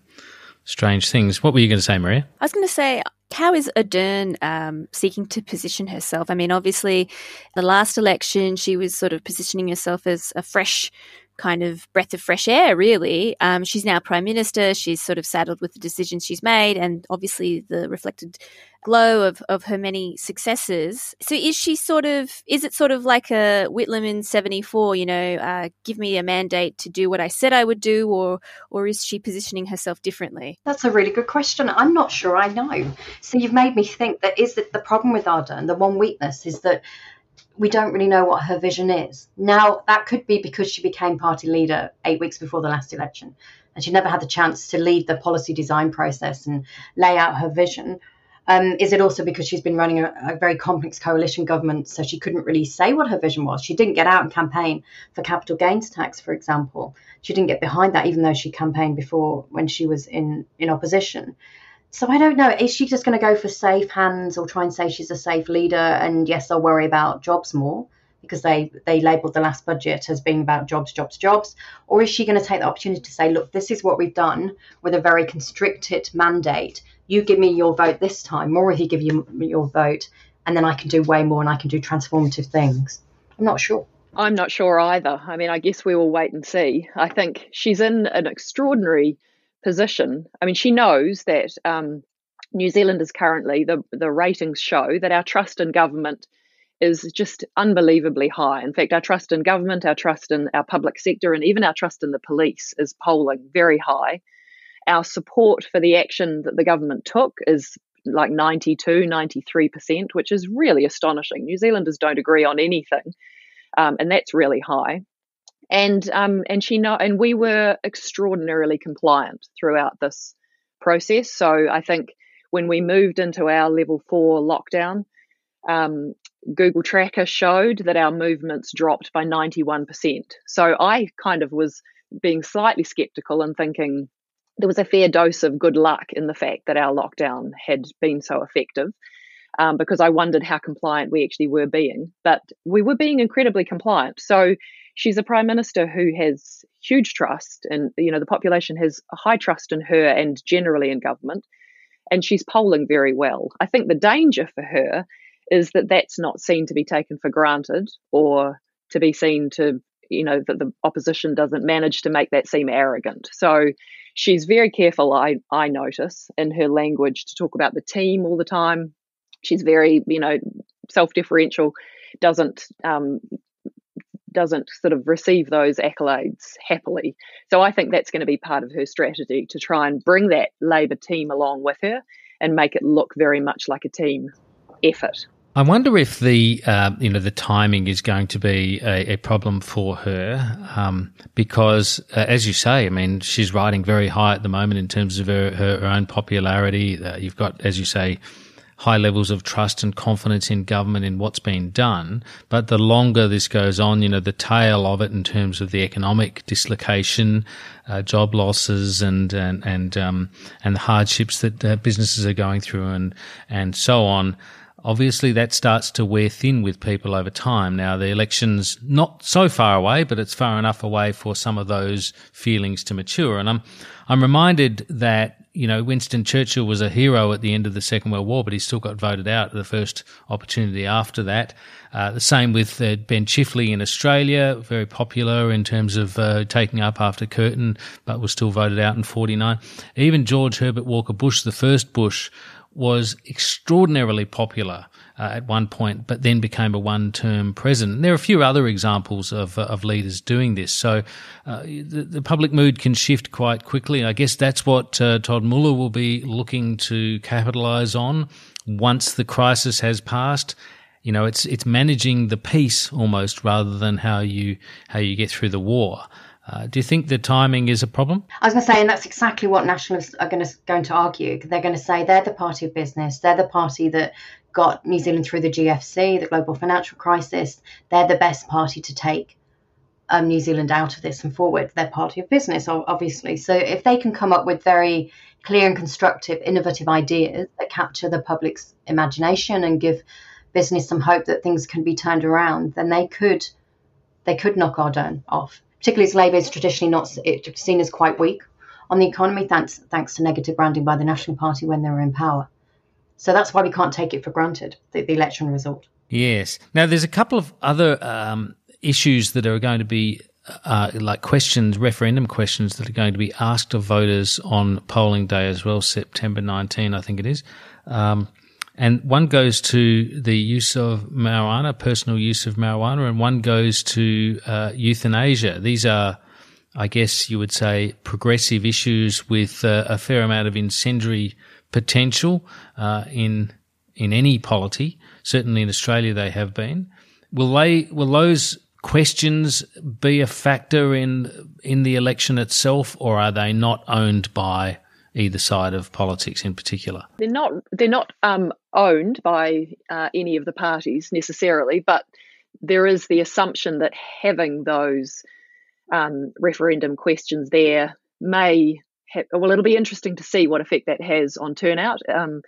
strange things. What were you going to say, Marija? I was going to say. How is Ardern um, seeking to position herself? I mean, obviously, the last election, she was sort of positioning herself as a fresh kind of breath of fresh air, really. Um, she's now prime minister. She's sort of saddled with the decisions she's made, and obviously the reflected glow of, of her many successes. So, is she sort of? Is it sort of like a Whitlam in '74? You know, uh, give me a mandate to do what I said I would do, or or is she positioning herself differently? That's a really good question. I'm not sure. I know. So you've made me think that is it the problem with Ardern? The one weakness is that we don't really know what her vision is. Now, that could be because she became party leader eight weeks before the last election, and she never had the chance to lead the policy design process and lay out her vision. Um, is it also because she's been running a, a, very complex coalition government, so she couldn't really say what her vision was? She didn't get out and campaign for capital gains tax, for example. She didn't get behind that, even though she campaigned before when she was in in opposition so I don't know. Is she just going to go for safe hands or try and say she's a safe leader? And yes, I'll worry about jobs more because they they labelled the last budget as being about jobs, jobs, jobs. Or is she going to take the opportunity to say, look, this is what we've done with a very constricted mandate. You give me your vote this time, or if you give you your vote, and then I can do way more and I can do transformative things. I'm not sure. I'm not sure either. I mean, I guess we will wait and see. I think she's in an extraordinary position. I mean, she knows that um, New Zealanders currently the the ratings show that our trust in government is just unbelievably high. In fact, our trust in government, our trust in our public sector, and even our trust in the police is polling very high. Our support for the action that the government took is like 92, 93%, which is really astonishing. New Zealanders don't agree on anything, um, and that's really high and um, and she know and we were extraordinarily compliant throughout this process. So I think when we moved into our level four lockdown, um, Google Tracker showed that our movements dropped by ninety one percent. So I kind of was being slightly skeptical and thinking there was a fair dose of good luck in the fact that our lockdown had been so effective. Um, because I wondered how compliant we actually were being, but we were being incredibly compliant. So she's a prime minister who has huge trust, and you know the population has high trust in her and generally in government. and she's polling very well. I think the danger for her is that that's not seen to be taken for granted or to be seen to, you know, that the opposition doesn't manage to make that seem arrogant. So she's very careful, I, I notice, in her language to talk about the team all the time. She's very, you know, self deferential, doesn't um, doesn't sort of receive those accolades happily. So I think that's going to be part of her strategy to try and bring that Labor team along with her and make it look very much like a team effort. I wonder if the uh, you know the timing is going to be a, a problem for her um, because, uh, as you say, I mean she's riding very high at the moment in terms of her, her, her own popularity. Uh, you've got, as you say, high levels of trust and confidence in government in what's been done. But the longer this goes on, you know, the tail of it in terms of the economic dislocation, uh, job losses, and and and um, and the hardships that uh, businesses are going through, and and so on. Obviously, that starts to wear thin with people over time. Now, the election's not so far away, but it's far enough away for some of those feelings to mature. And I'm, I'm reminded that you know, Winston Churchill was a hero at the end of the Second World War, but he still got voted out the first opportunity after that. Uh, the same with uh, Ben Chifley in Australia, very popular in terms of uh, taking up after Curtin, but was still voted out in 49. Even George Herbert Walker Bush, the first Bush, was extraordinarily popular uh, at one point, but then became a one-term president. There are a few other examples of uh, of leaders doing this. So uh, the, the, public mood can shift quite quickly. I guess that's what uh, Todd Muller will be looking to capitalise on once the crisis has passed. You know, it's it's managing the peace almost rather than how you how you get through the war. Uh, do you think the timing is a problem? I was going to say, and that's exactly what nationalists are going to going to argue. They're going to say they're the party of business. They're the party that got New Zealand through the GFC, the global financial crisis. They're the best party to take um, New Zealand out of this and forward. They're party of business, obviously. So if they can come up with very clear and constructive, innovative ideas that capture the public's imagination and give business some hope that things can be turned around, then they could they could knock our Ardern off particularly as Labour is traditionally not seen as quite weak on the economy, thanks thanks to negative branding by the National Party when they were in power. So that's why we can't take it for granted the, the election result. Yes. Now there's a couple of other um, issues that are going to be uh, like questions, referendum questions that are going to be asked of voters on polling day as well, September 19, I think it is. Um, and one goes to the use of marijuana, personal use of marijuana, and one goes to uh, euthanasia. These are, I guess you would say, progressive issues with uh, a fair amount of incendiary potential uh, in in any polity. Certainly in Australia, they have been. Will they? Will those questions be a factor in in the election itself, or are they not owned by either side of politics in particular? They're not. They're not um, owned by uh, any of the parties necessarily, but there is the assumption that having those um, referendum questions there may have, well, it'll be interesting to see what effect that has on turnout. Um,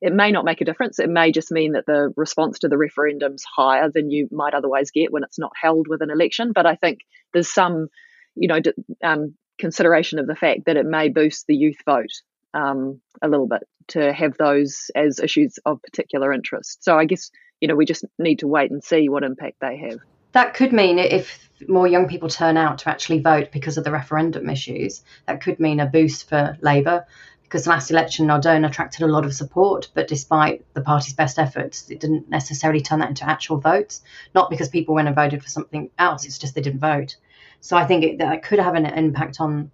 it may not make a difference. It may just mean that the response to the referendum's higher than you might otherwise get when it's not held with an election. But I think there's some, you know, um, consideration of the fact that it may boost the youth vote um, a little bit to have those as issues of particular interest. So I guess you know we just need to wait and see what impact they have. That could mean if more young people turn out to actually vote because of the referendum issues, that could mean a boost for Labour. Because the last election, Ardern attracted a lot of support, but despite the party's best efforts, it didn't necessarily turn that into actual votes. Not because people went and voted for something else; it's just they didn't vote. So I think it, that could have an impact on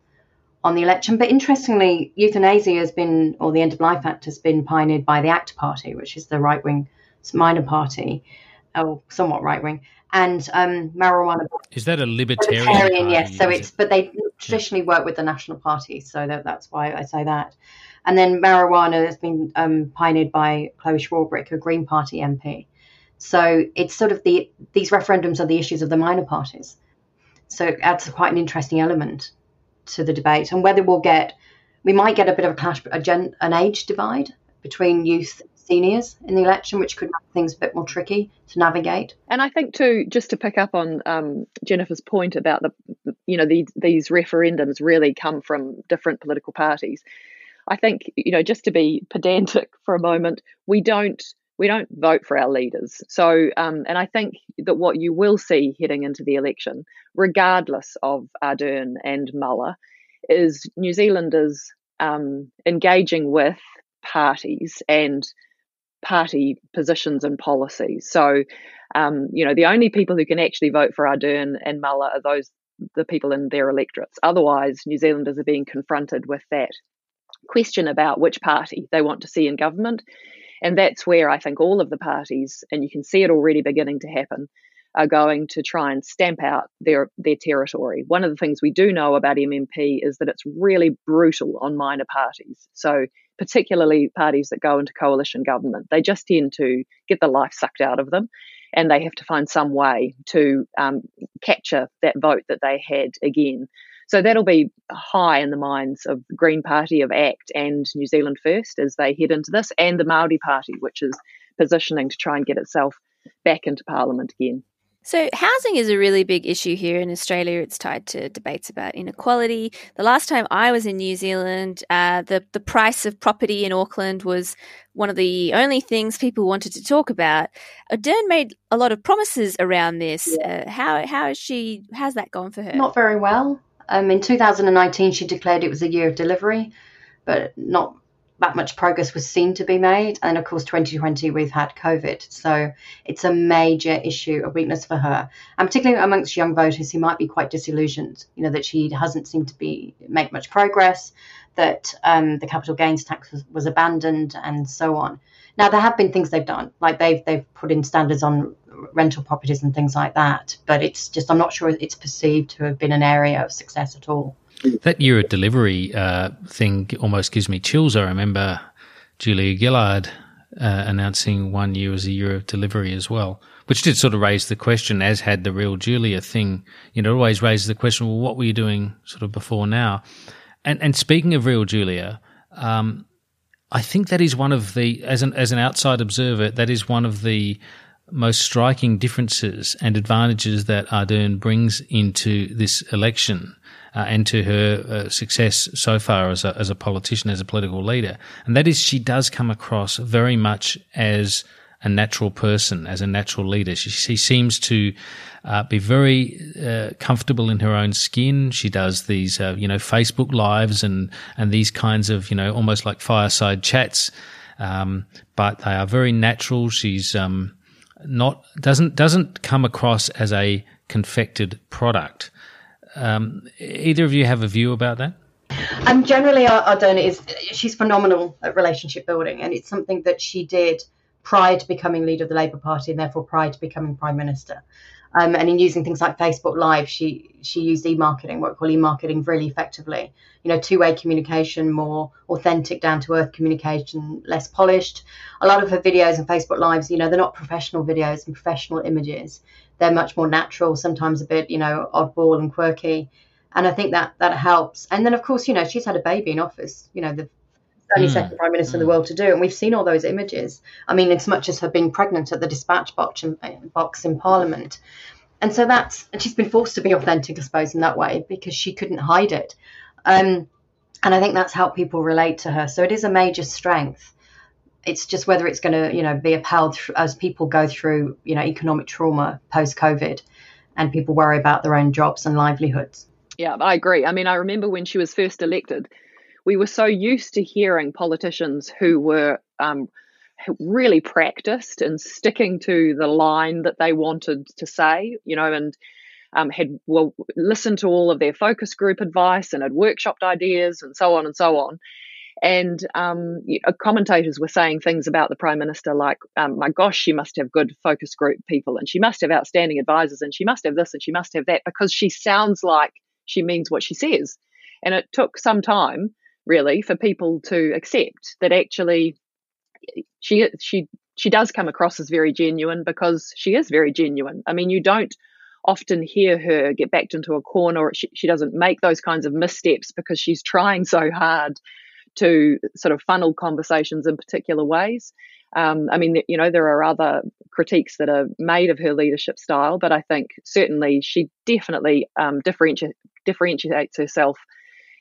on the election. But interestingly, euthanasia has been, or the End of Life Act has been pioneered by the ACT Party, which is the right wing minor party, or somewhat right wing. And um, marijuana is that a libertarian? libertarian yes. So it's but they traditionally work with the National Party, so that, that's why I say that. And then marijuana has been um, pioneered by Chloe Swarbrick, a Green Party MP. So it's sort of the these referendums are the issues of the minor parties. So it adds quite an interesting element to the debate, and whether we'll get, we might get a bit of a clash, a gen, an age divide between youth seniors in the election, which could make things a bit more tricky to navigate. And I think too, just to pick up on um, Jennifer's point about the, you know, these these referendums really come from different political parties. I think you know just to be pedantic for a moment, we don't we don't vote for our leaders. So, um, and I think that what you will see heading into the election, regardless of Ardern and Muller, is New Zealanders um, engaging with parties and party positions and policies. So, um, you know, the only people who can actually vote for Ardern and Muller are those the people in their electorates. Otherwise, New Zealanders are being confronted with that question about which party they want to see in government and that's where I think all of the parties, and you can see it already beginning to happen, are going to try and stamp out their their territory. One of the things we do know about MMP is that it's really brutal on minor parties. So particularly parties that go into coalition government, they just tend to get the life sucked out of them, and they have to find some way to um, capture that vote that they had again. So that'll be high in the minds of the Green Party, of ACT, and New Zealand First as they head into this, and the Maori Party, which is positioning to try and get itself back into Parliament again. So, housing is a really big issue here in Australia. It's tied to debates about inequality. The last time I was in New Zealand, uh, the the price of property in Auckland was one of the only things people wanted to talk about. Ardern made a lot of promises around this. Yeah. Uh, how how is she? How's that gone for her? Not very well. Um, in 2019, she declared it was a year of delivery, but not that much progress was seen to be made. And of course, 2020, we've had COVID. So it's a major issue, a weakness for her, and particularly amongst young voters who might be quite disillusioned, you know, that she hasn't seemed to be make much progress, that um, the capital gains tax was, was abandoned, and so on. Now there have been things they've done, like they've they've put in standards on rental properties and things like that. But it's just I'm not sure it's perceived to have been an area of success at all. That year of delivery uh, thing almost gives me chills. I remember Julia Gillard uh, announcing one year as a year of delivery as well, which did sort of raise the question, as had the real Julia thing. You know, it always raises the question, well, what were you doing sort of before now? And and speaking of real Julia, um, I think that is one of the as an as an outside observer, that is one of the most striking differences and advantages that Ardern brings into this election uh, and to her uh, success so far as a, as a politician, as a political leader. And that is she does come across very much as a natural person, as a natural leader. She, she seems to uh, be very uh, comfortable in her own skin. She does these, uh, you know, Facebook lives and and these kinds of, you know, almost like fireside chats. Um, but they are very natural. She's um, not doesn't doesn't come across as a confected product. Um, either of you have a view about that? Um, generally, Ardern is she's phenomenal at relationship building, and it's something that she did prior to becoming leader of the Labour Party, and therefore prior to becoming prime minister. Um, and in using things like Facebook Live, she she used e-marketing, what we call e-marketing, really effectively. You know, two-way communication, more authentic, down-to-earth communication, less polished. A lot of her videos and Facebook Lives, you know, they're not professional videos and professional images. They're much more natural, sometimes a bit, you know, oddball and quirky. And I think that that helps. And then, of course, you know, she's had a baby in office. You know, the only mm. second prime minister mm. in the hmm. world to do. And we've seen all those images. I mean, as much as her being pregnant at the dispatch box in, box in Parliament. And so that's, and she's been forced to be authentic, I suppose, in that way because she couldn't hide it. Um, and I think that's helped people relate to her. So it is a major strength. It's just whether it's going to, you know, be upheld as people go through, you know, economic trauma post COVID, and people worry about their own jobs and livelihoods. Yeah, I agree. I mean, I remember when she was first elected, we were so used to hearing politicians who were um, really practiced in sticking to the line that they wanted to say, you know, and um, had well listened to all of their focus group advice and had workshopped ideas and so on and so on. And um, commentators were saying things about the prime minister like, um, "My gosh, she must have good focus group people, and she must have outstanding advisors, and she must have this, and she must have that, because she sounds like she means what she says." And it took some time really for people to accept that actually she she she does come across as very genuine because she is very genuine. I mean, you don't often hear her get backed into a corner or she, she doesn't make those kinds of missteps because she's trying so hard to sort of funnel conversations in particular ways. Um, I mean, you know, there are other critiques that are made of her leadership style, but I think certainly she definitely um, differentiates herself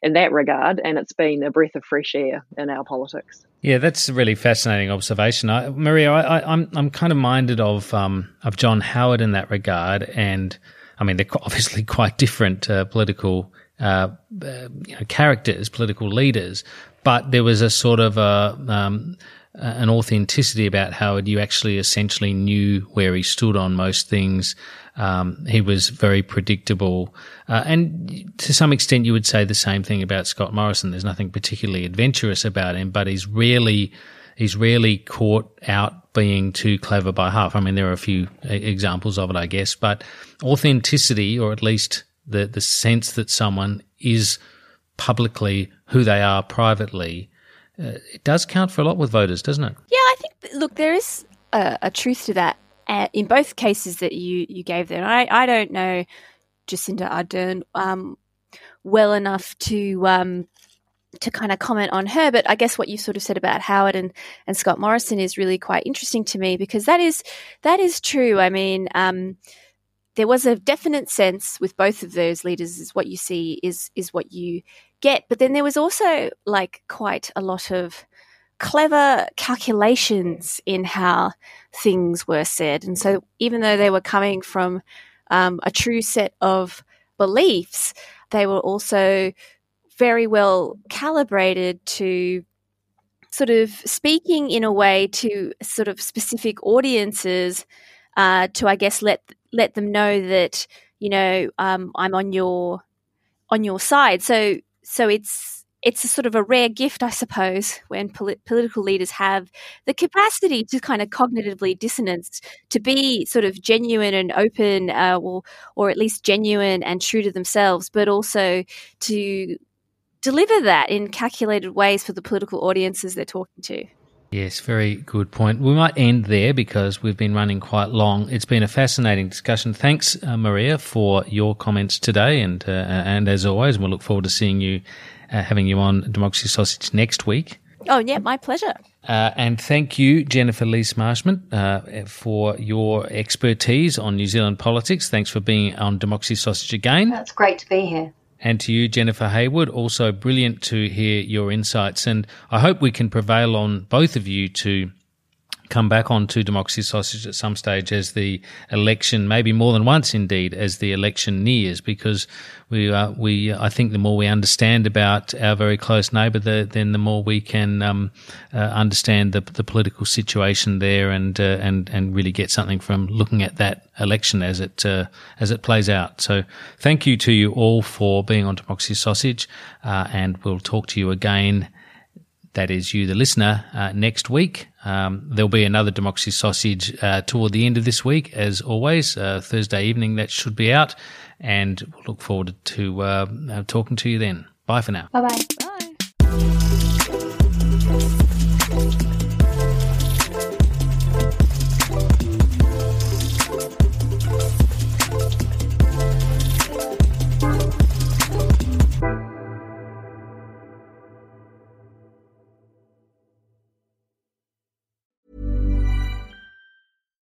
in that regard, and it's been a breath of fresh air in our politics. Yeah, that's a really fascinating observation, I, Marija. I, am I'm, I'm kind of minded of um, of John Howard in that regard, and I mean they're obviously quite different uh, political uh, uh, you know, characters, political leaders, but there was a sort of a um, an authenticity about Howard. You actually essentially knew where he stood on most things. Um, he was very predictable. Uh, and to some extent, you would say the same thing about Scott Morrison. There's nothing particularly adventurous about him, but he's rarely, he's rarely caught out being too clever by half. I mean, there are a few examples of it, I guess, but authenticity, or at least the, the sense that someone is publicly who they are privately, uh, it does count for a lot with voters, doesn't it? Yeah, I think, look, there is a, a truth to that uh, in both cases that you you gave there. I I don't know Jacinda Ardern um, well enough to um, to kind of comment on her, but I guess what you sort of said about Howard and, and Scott Morrison is really quite interesting to me because that is that is true. I mean, um, there was a definite sense with both of those leaders is what you see is is what you get, but then there was also like quite a lot of clever calculations in how things were said. And so, even though they were coming from um, a true set of beliefs, they were also very well calibrated to sort of speaking in a way to sort of specific audiences uh, to, I guess, let let them know that you know um, I'm on your on your side. So so it's it's a sort of a rare gift, I suppose, when polit- political leaders have the capacity to kind of cognitively dissonance, to be sort of genuine and open, uh, or, or at least genuine and true to themselves, but also to deliver that in calculated ways for the political audiences they're talking to. Yes, very good point. We might end there because we've been running quite long. It's been a fascinating discussion. Thanks, uh, Marija, for your comments today, and uh, and as always, we'll look forward to seeing you uh, having you on Democracy Sausage next week. Oh, yeah, my pleasure. Uh, and thank you, Jennifer Lees-Marshment, uh, for your expertise on New Zealand politics. Thanks for being on Democracy Sausage again. That's great to be here. And to you, Jennifer Hayward, also brilliant to hear your insights. And I hope we can prevail on both of you to come back onto democracy sausage at some stage as the election, maybe more than once indeed, as the election nears, because we uh, we I think the more we understand about our very close neighbour, the, then the more we can um, uh, understand the the political situation there and uh, and and really get something from looking at that election as it uh, as it plays out. So thank you to you all for being on democracy sausage, uh, and we'll talk to you again that is you, the listener, uh, next week. Um, there'll be another Democracy Sausage uh, toward the end of this week, as always, uh, Thursday evening. That should be out, and we'll look forward to uh, uh, talking to you then. Bye for now. Bye-bye. Bye.